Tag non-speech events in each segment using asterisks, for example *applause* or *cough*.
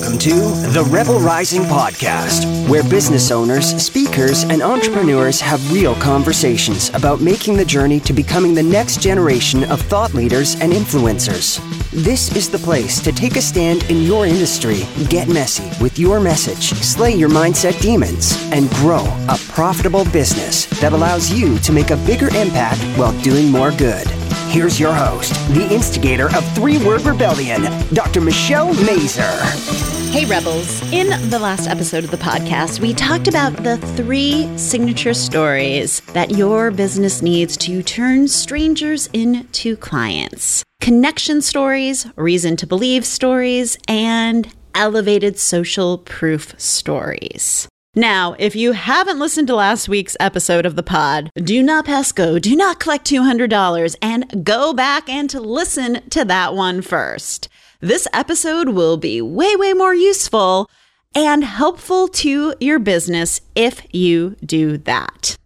Welcome to the Rebel Rising Podcast, where business owners, speakers, and entrepreneurs have real conversations about making the journey to becoming the next generation of thought leaders and influencers. This is the place to take a stand in your industry, get messy with your message, slay your mindset demons, and grow a profitable business that allows you to make a bigger impact while doing more good. Here's your host, the instigator of Three Word Rebellion, Dr. Michelle Mazur. Hey, Rebels. In the last episode of the podcast, we talked about the three signature stories that your business needs to turn strangers into clients connection stories, reason to believe stories, and elevated social proof stories. Now, if you haven't listened to last week's episode of the pod, do not pass go, do not collect $200, and go back and to listen to that one first. This episode will be way, way more useful and helpful to your business if you do that.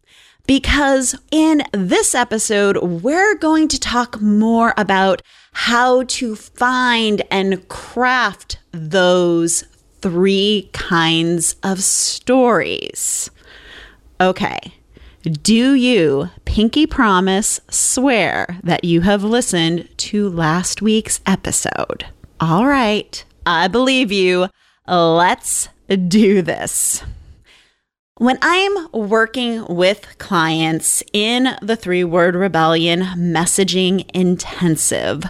Because in this episode, we're going to talk more about how to find and craft those three kinds of stories. Okay. Do you, pinky promise, swear that you have listened to last week's episode? All right, I believe you. Let's do this. When I'm working with clients in the three word rebellion messaging intensive,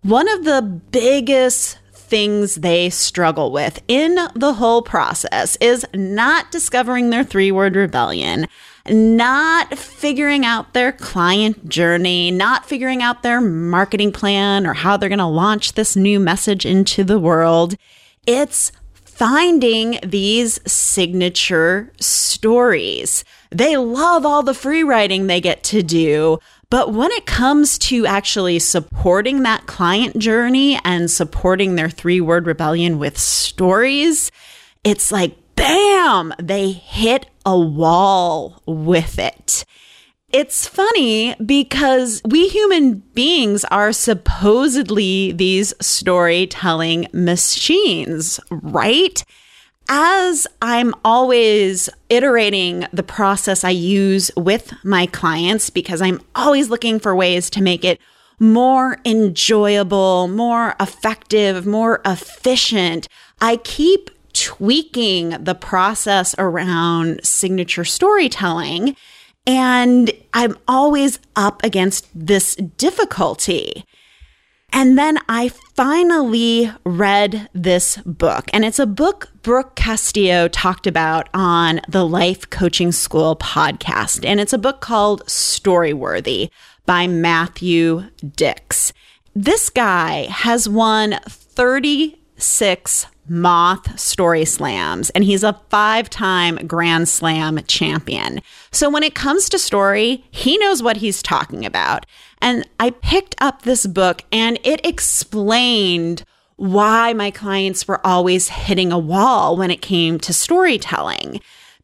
one of the biggest things they struggle with in the whole process is not discovering their three word rebellion, not figuring out their client journey, not figuring out their marketing plan or how they're going to launch this new message into the world. It's finding these signature stories. They love all the free writing they get to do, but when it comes to actually supporting that client journey and supporting their three word rebellion with stories, it's like, bam, they hit a wall with it. It's funny because we human beings are supposedly these storytelling machines, right? as I'm always iterating the process I use with my clients, because I'm always looking for ways to make it more enjoyable, more effective, more efficient, I keep tweaking the process around signature storytelling. And I'm always up against this difficulty. And then I finally read this book, and it's a book Brooke Castillo talked about on the Life Coaching School podcast. And it's a book called Storyworthy by Matthew Dicks. This guy has won 36 Moth Story Slams, and he's a five time Grand Slam champion. So when it comes to story, he knows what he's talking about. And I picked up this book and it explained why my clients were always hitting a wall when it came to storytelling.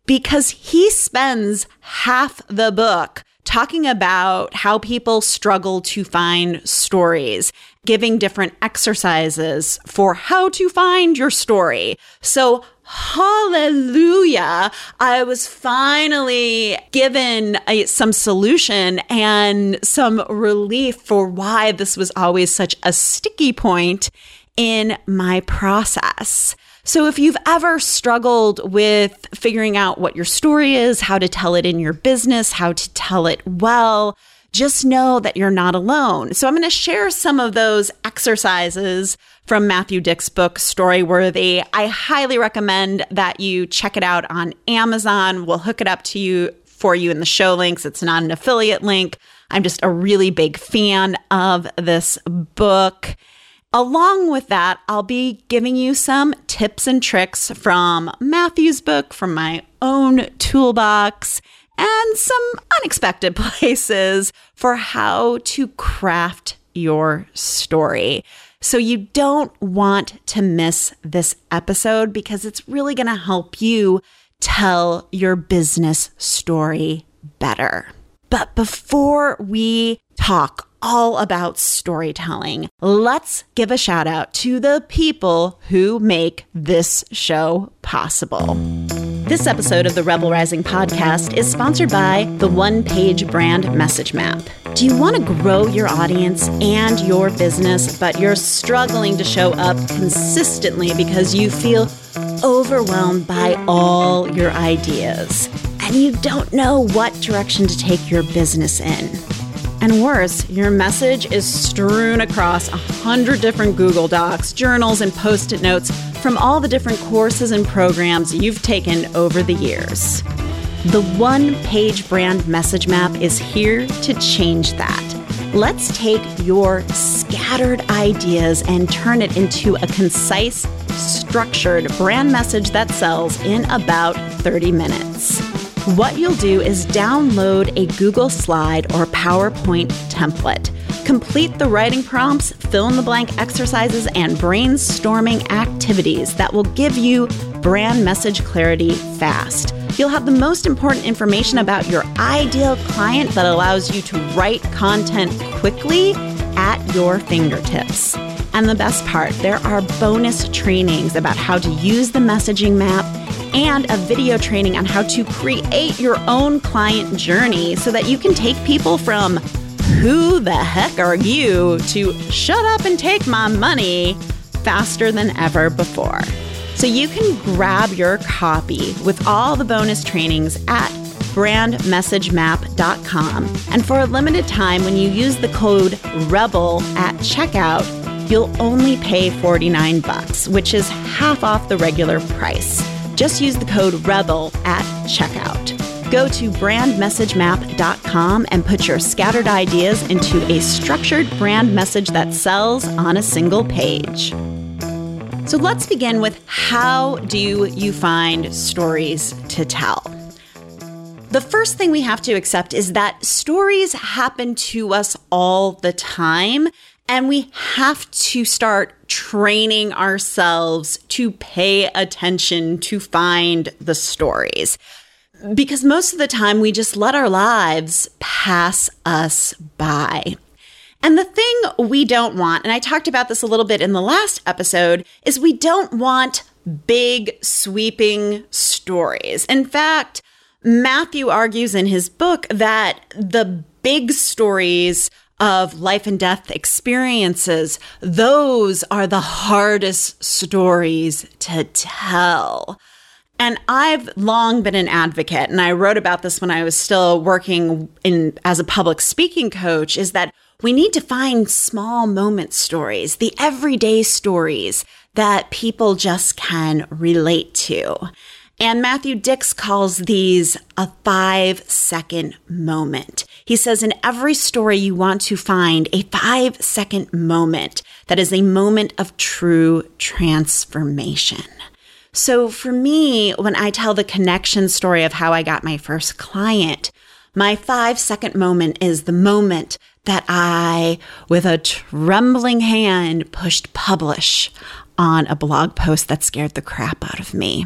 Because he spends half the book talking about how people struggle to find stories, giving different exercises for how to find your story. So hallelujah, I was finally given a, some solution and some relief for why this was always such a sticky point in my process. So, if you've ever struggled with figuring out what your story is, how to tell it in your business, how to tell it well, just know that you're not alone. So, I'm going to share some of those exercises from Matthew Dicks' book, Storyworthy. I highly recommend that you check it out on Amazon. We'll hook it up to you for you in the show links. It's not an affiliate link. I'm just a really big fan of this book. Along with that, I'll be giving you some tips and tricks from Matthew's book, from my own toolbox, and some unexpected *laughs* places for how to craft your story. So you don't want to miss this episode because it's really going to help you tell your business story better. But before we talk all about storytelling, let's give a shout out to the people who make this show possible. This episode of the Rebel Rising podcast is sponsored by the One Page Brand Message Map. Do you want to grow your audience and your business, but you're struggling to show up consistently because you feel overwhelmed by all your ideas and you don't know what direction to take your business in? And worse, your message is strewn across a hundred different Google Docs, journals, and post it notes from all the different courses and programs you've taken over the years. The one page brand message map is here to change that. Let's take your scattered ideas and turn it into a concise, structured brand message that sells in about 30 minutes. What you'll do is download a Google slide or PowerPoint template. Complete the writing prompts, fill in the blank exercises, and brainstorming activities that will give you brand message clarity fast. You'll have the most important information about your ideal client that allows you to write content quickly at your fingertips. And the best part, there are bonus trainings about how to use the messaging map and a video training on how to create your own client journey so that you can take people from who the heck are you to shut up and take my money faster than ever before. So you can grab your copy with all the bonus trainings at brandmessagemap.com. And for a limited time, when you use the code REBEL at checkout, you'll only pay 49 bucks, which is half off the regular price. Just use the code REBEL at checkout. Go to brandmessagemap.com and put your scattered ideas into a structured brand message that sells on a single page. So let's begin with how do you find stories to tell? The first thing we have to accept is that stories happen to us all the time, and we have to start training ourselves to pay attention to find the stories. Because most of the time we just let our lives pass us by. And the thing we don't want, and I talked about this a little bit in the last episode, is we don't want big, sweeping stories. In fact, Matthew argues in his book that the big stories of life and death experiences, those are the hardest stories to tell. And I've long been an advocate, and I wrote about this when I was still working in as a public speaking coach, is that we need to find small moment stories, the everyday stories that people just can relate to. And Matthew Dicks calls these a five second moment. He says in every story, you want to find a five second moment that is a moment of true transformation. So for me, when I tell the connection story of how I got my first client, my five second moment is the moment that I, with a trembling hand, pushed publish on a blog post that scared the crap out of me.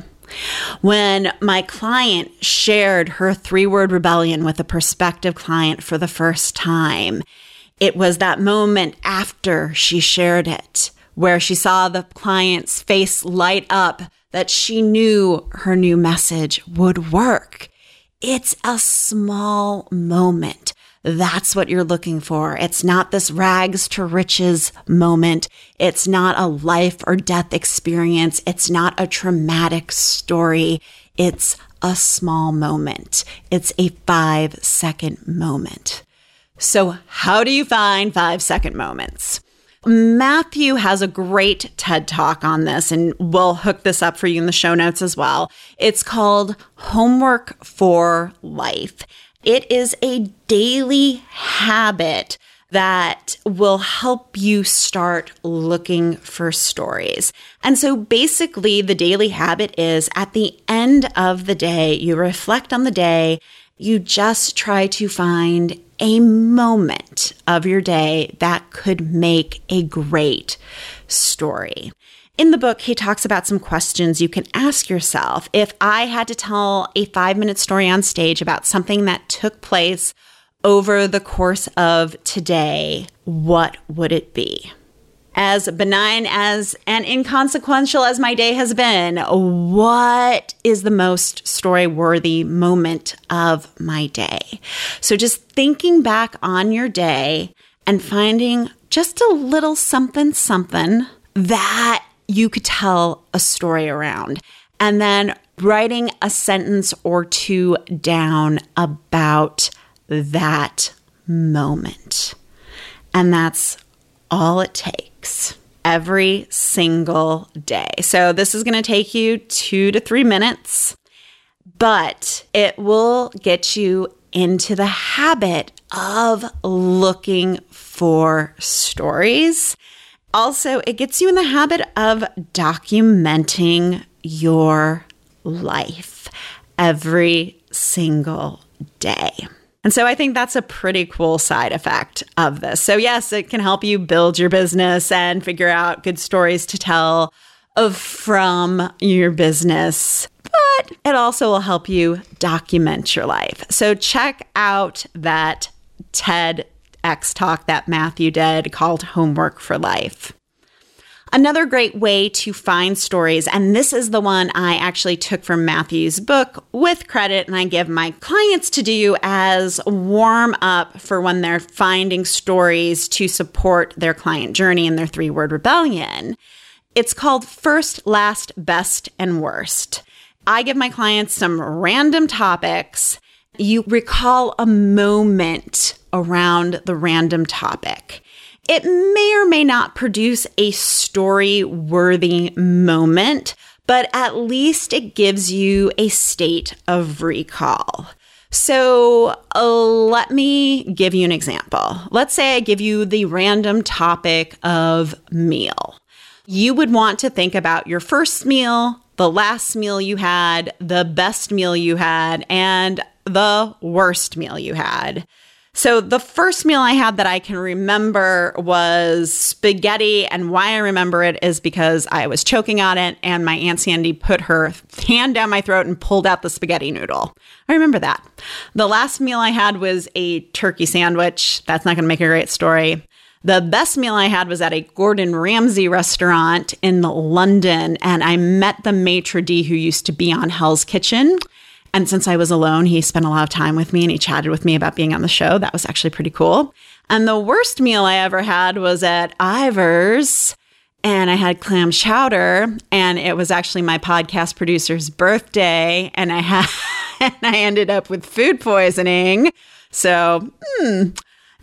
When my client shared her three word rebellion with a prospective client for the first time, it was that moment after she shared it where she saw the client's face light up that she knew her new message would work. It's a small moment that's what you're looking for. It's not this rags to riches moment. It's not a life or death experience. It's not a traumatic story. It's a small moment. It's a five second moment. So how do you find five second moments? Matthew has a great TED talk on this, and we'll hook this up for you in the show notes as well. It's called Homework for Life. It is a daily habit that will help you start looking for stories. And so basically, the daily habit is at the end of the day, you reflect on the day, you just try to find a moment of your day that could make a great story. In the book, he talks about some questions you can ask yourself. If I had to tell a five minute story on stage about something that took place over the course of today, what would it be? As benign as and inconsequential as my day has been, what is the most story worthy moment of my day? So, just thinking back on your day and finding just a little something, something that you could tell a story around. And then writing a sentence or two down about that moment. And that's all it takes every single day. So this is going to take you two to three minutes, but it will get you into the habit of looking for stories. Also, it gets you in the habit of documenting your life every single day. And so I think that's a pretty cool side effect of this. So, yes, it can help you build your business and figure out good stories to tell from your business, but it also will help you document your life. So, check out that TEDx talk that Matthew did called Homework for Life. Another great way to find stories, and this is the one I actually took from Matthew's book with credit, and I give my clients to do as warm up for when they're finding stories to support their client journey in their three word rebellion. It's called First, Last, Best, and Worst. I give my clients some random topics. You recall a moment around the random topic. It may or may not produce a story worthy moment, but at least it gives you a state of recall. So uh, let me give you an example. Let's say I give you the random topic of meal. You would want to think about your first meal, the last meal you had, the best meal you had, and the worst meal you had. So the first meal I had that I can remember was spaghetti. And why I remember it is because I was choking on it and my Aunt Sandy put her hand down my throat and pulled out the spaghetti noodle. I remember that. The last meal I had was a turkey sandwich. That's not going to make a great story. The best meal I had was at a Gordon Ramsay restaurant in London, and I met the maitre d' who used to be on Hell's Kitchen. And since I was alone, he spent a lot of time with me and he chatted with me about being on the show. That was actually pretty cool. And the worst meal I ever had was at Ivar's and I had clam chowder and it was actually my podcast producer's birthday and I had *laughs* and I ended up with food poisoning. So, hmm,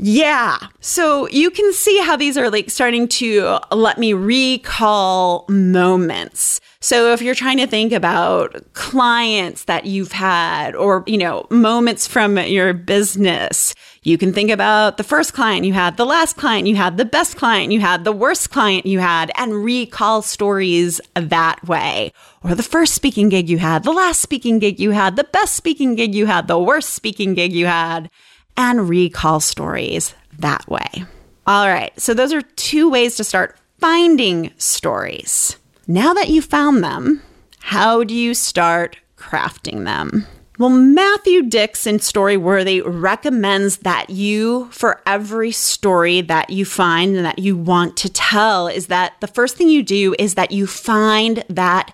yeah. So you can see how these are like starting to let me recall moments. So if you're trying to think about clients that you've had or, you know, moments from your business, you can think about the first client you had, the last client you had, the best client you had, the worst client you had, and recall stories that way. Or the first speaking gig you had, the last speaking gig you had, the best speaking gig you had, the worst speaking gig you had and recall stories that way. All right, so those are two ways to start finding stories. Now that you found them, how do you start crafting them? Well, Matthew in Storyworthy recommends that you, for every story that you find and that you want to tell, is that the first thing you do is that you find that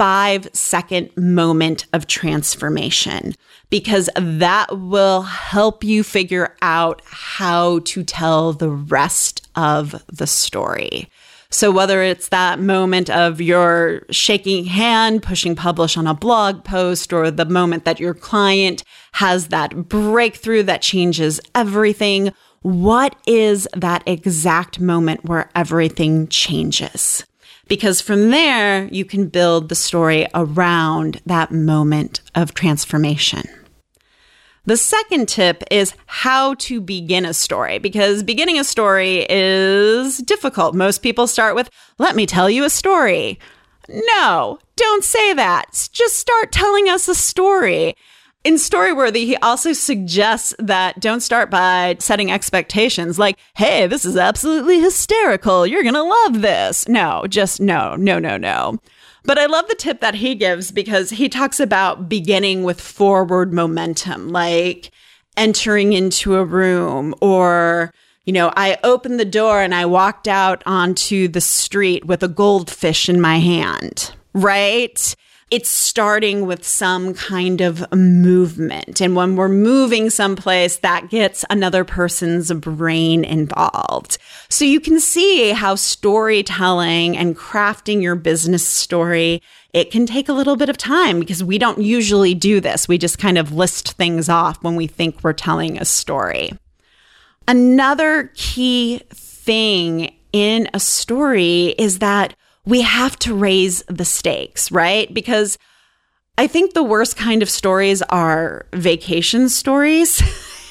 five second moment of transformation because that will help you figure out how to tell the rest of the story. So, whether it's that moment of your shaking hand, pushing publish on a blog post, or the moment that your client has that breakthrough that changes everything, what is that exact moment where everything changes? Because from there, you can build the story around that moment of transformation. The second tip is how to begin a story because beginning a story is difficult. Most people start with, let me tell you a story. No, don't say that. Just start telling us a story. In Storyworthy, he also suggests that don't start by setting expectations like, hey, this is absolutely hysterical. You're going to love this. No, just no, no, no, no. But I love the tip that he gives because he talks about beginning with forward momentum. Like, entering into a room or you know, I opened the door and I walked out onto the street with a goldfish in my hand, right? It's starting with some kind of movement. And when we're moving someplace, that gets another person's brain involved. So you can see how storytelling and crafting your business story, it can take a little bit of time because we don't usually do this. We just kind of list things off when we think we're telling a story. Another key thing in a story is that we have to raise the stakes, right? Because I think the worst kind of stories are vacation stories.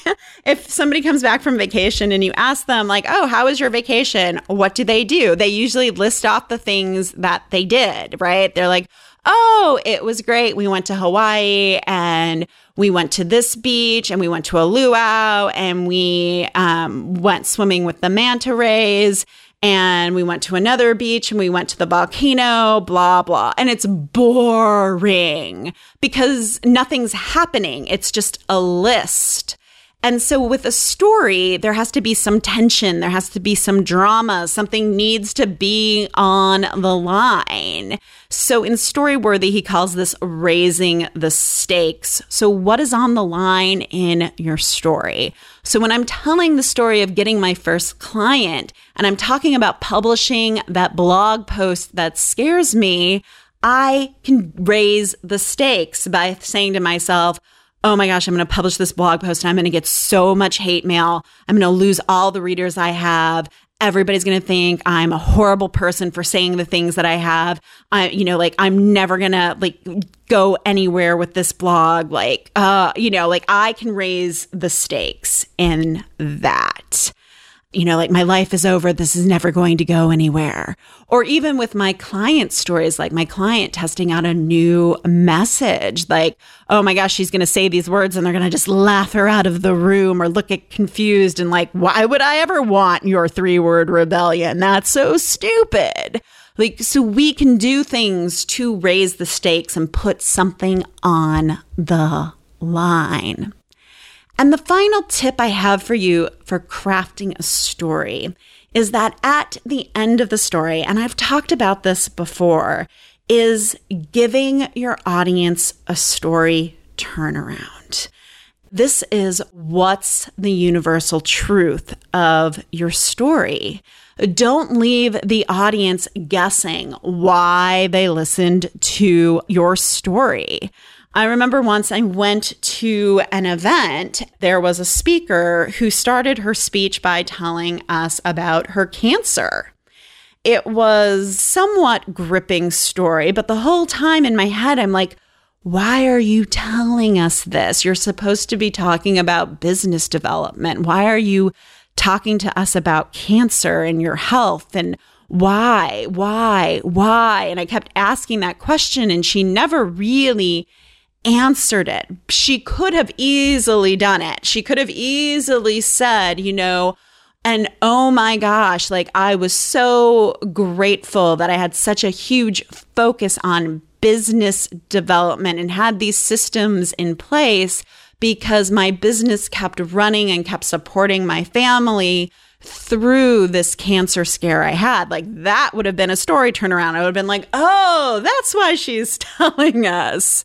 *laughs* if somebody comes back from vacation and you ask them, like, oh, how was your vacation? What do they do? They usually list off the things that they did, right? They're like, oh, it was great. We went to Hawaii and we went to this beach and we went to a luau and we um, went swimming with the manta rays and we went to another beach and we went to the volcano, blah, blah. And it's boring because nothing's happening. It's just a list. And so with a story, there has to be some tension, there has to be some drama, something needs to be on the line. So in Storyworthy, he calls this raising the stakes. So what is on the line in your story? So when I'm telling the story of getting my first client and I'm talking about publishing that blog post that scares me, I can raise the stakes by saying to myself, oh my gosh, I'm going to publish this blog post and I'm going to get so much hate mail. I'm going to lose all the readers I have. Everybody's going to think I'm a horrible person for saying the things that I have. I, you know, like I'm never going to like go anywhere with this blog. Like, uh, you know, like I can raise the stakes in that you know, like my life is over. This is never going to go anywhere. Or even with my client stories, like my client testing out a new message, like, oh my gosh, she's going to say these words and they're going to just laugh her out of the room or look at confused and like, why would I ever want your three word rebellion? That's so stupid. Like, so we can do things to raise the stakes and put something on the line. And the final tip I have for you for crafting a story is that at the end of the story, and I've talked about this before, is giving your audience a story turnaround. This is what's the universal truth of your story. Don't leave the audience guessing why they listened to your story. I remember once I went to an event, there was a speaker who started her speech by telling us about her cancer. It was somewhat gripping story, but the whole time in my head I'm like, why are you telling us this? You're supposed to be talking about business development. Why are you talking to us about cancer and your health and why, why, why? And I kept asking that question, and she never really answered it. She could have easily done it. She could have easily said, you know, and oh my gosh, like I was so grateful that I had such a huge focus on business development and had these systems in place because my business kept running and kept supporting my family through this cancer scare I had. Like that would have been a story turnaround. I would have been like, oh, that's why she's *laughs* telling us.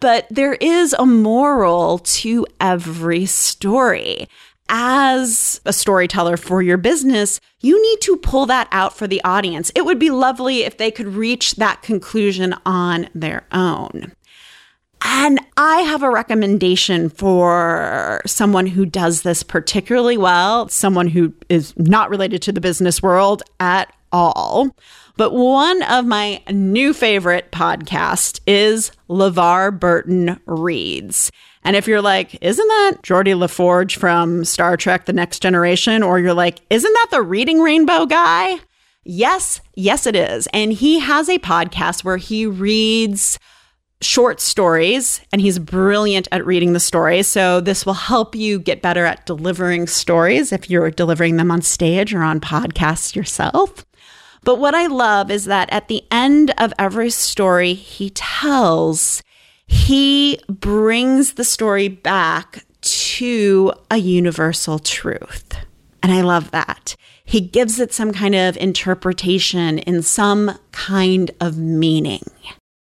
But there is a moral to every story. As a storyteller for your business, you need to pull that out for the audience. It would be lovely if they could reach that conclusion on their own. And I have a recommendation for someone who does this particularly well, someone who is not related to the business world at all. But one of my new favorite podcasts is LeVar Burton Reads. And if you're like, isn't that Geordi LaForge from Star Trek The Next Generation? Or you're like, isn't that the Reading Rainbow guy? Yes, yes, it is. And he has a podcast where he reads short stories and he's brilliant at reading the stories. So this will help you get better at delivering stories if you're delivering them on stage or on podcasts yourself. But what I love is that at the end of every story he tells, he brings the story back to a universal truth. And I love that. He gives it some kind of interpretation in some kind of meaning.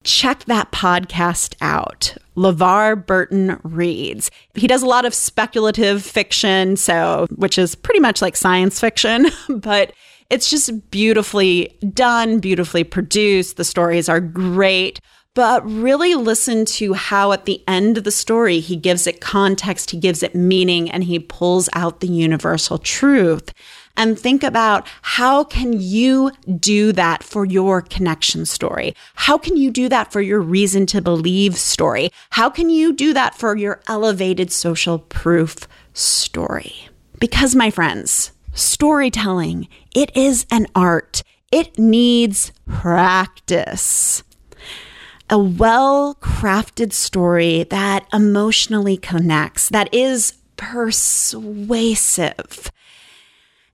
Check that podcast out. LeVar Burton reads. He does a lot of speculative fiction, so which is pretty much like science fiction, *laughs* but it's just beautifully done, beautifully produced. The stories are great but really listen to how at the end of the story he gives it context, he gives it meaning, and he pulls out the universal truth. And think about how can you do that for your connection story? How can you do that for your reason to believe story? How can you do that for your elevated social proof story? Because my friends, storytelling, it is an art. It needs practice a well crafted story that emotionally connects, that is persuasive,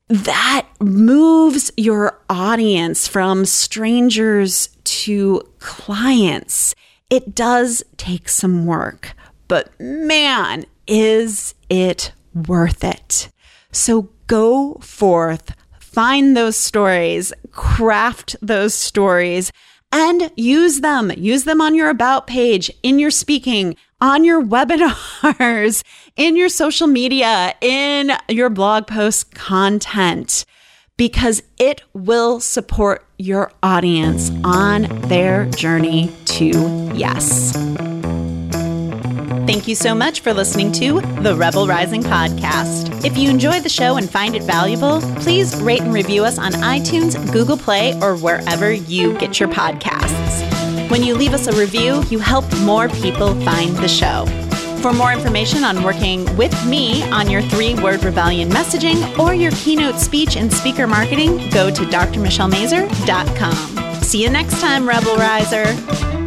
that moves your audience from strangers to clients. It does take some work, but man, is it worth it? So go forth, find those stories, craft those stories and use them. Use them on your about page, in your speaking, on your *laughs* webinars, in your social media, in your blog post content, because it will support your audience on their journey to yes. Thank you so much for listening to the Rebel Rising podcast. If you enjoy the show and find it valuable, please rate and review us on iTunes, Google Play, or wherever you get your podcasts. When you leave us a review, you help more people find the show. For more information on working with me on your three word rebellion messaging or your keynote speech and speaker marketing, go to drmichellemazur.com. See you next time, Rebel Riser.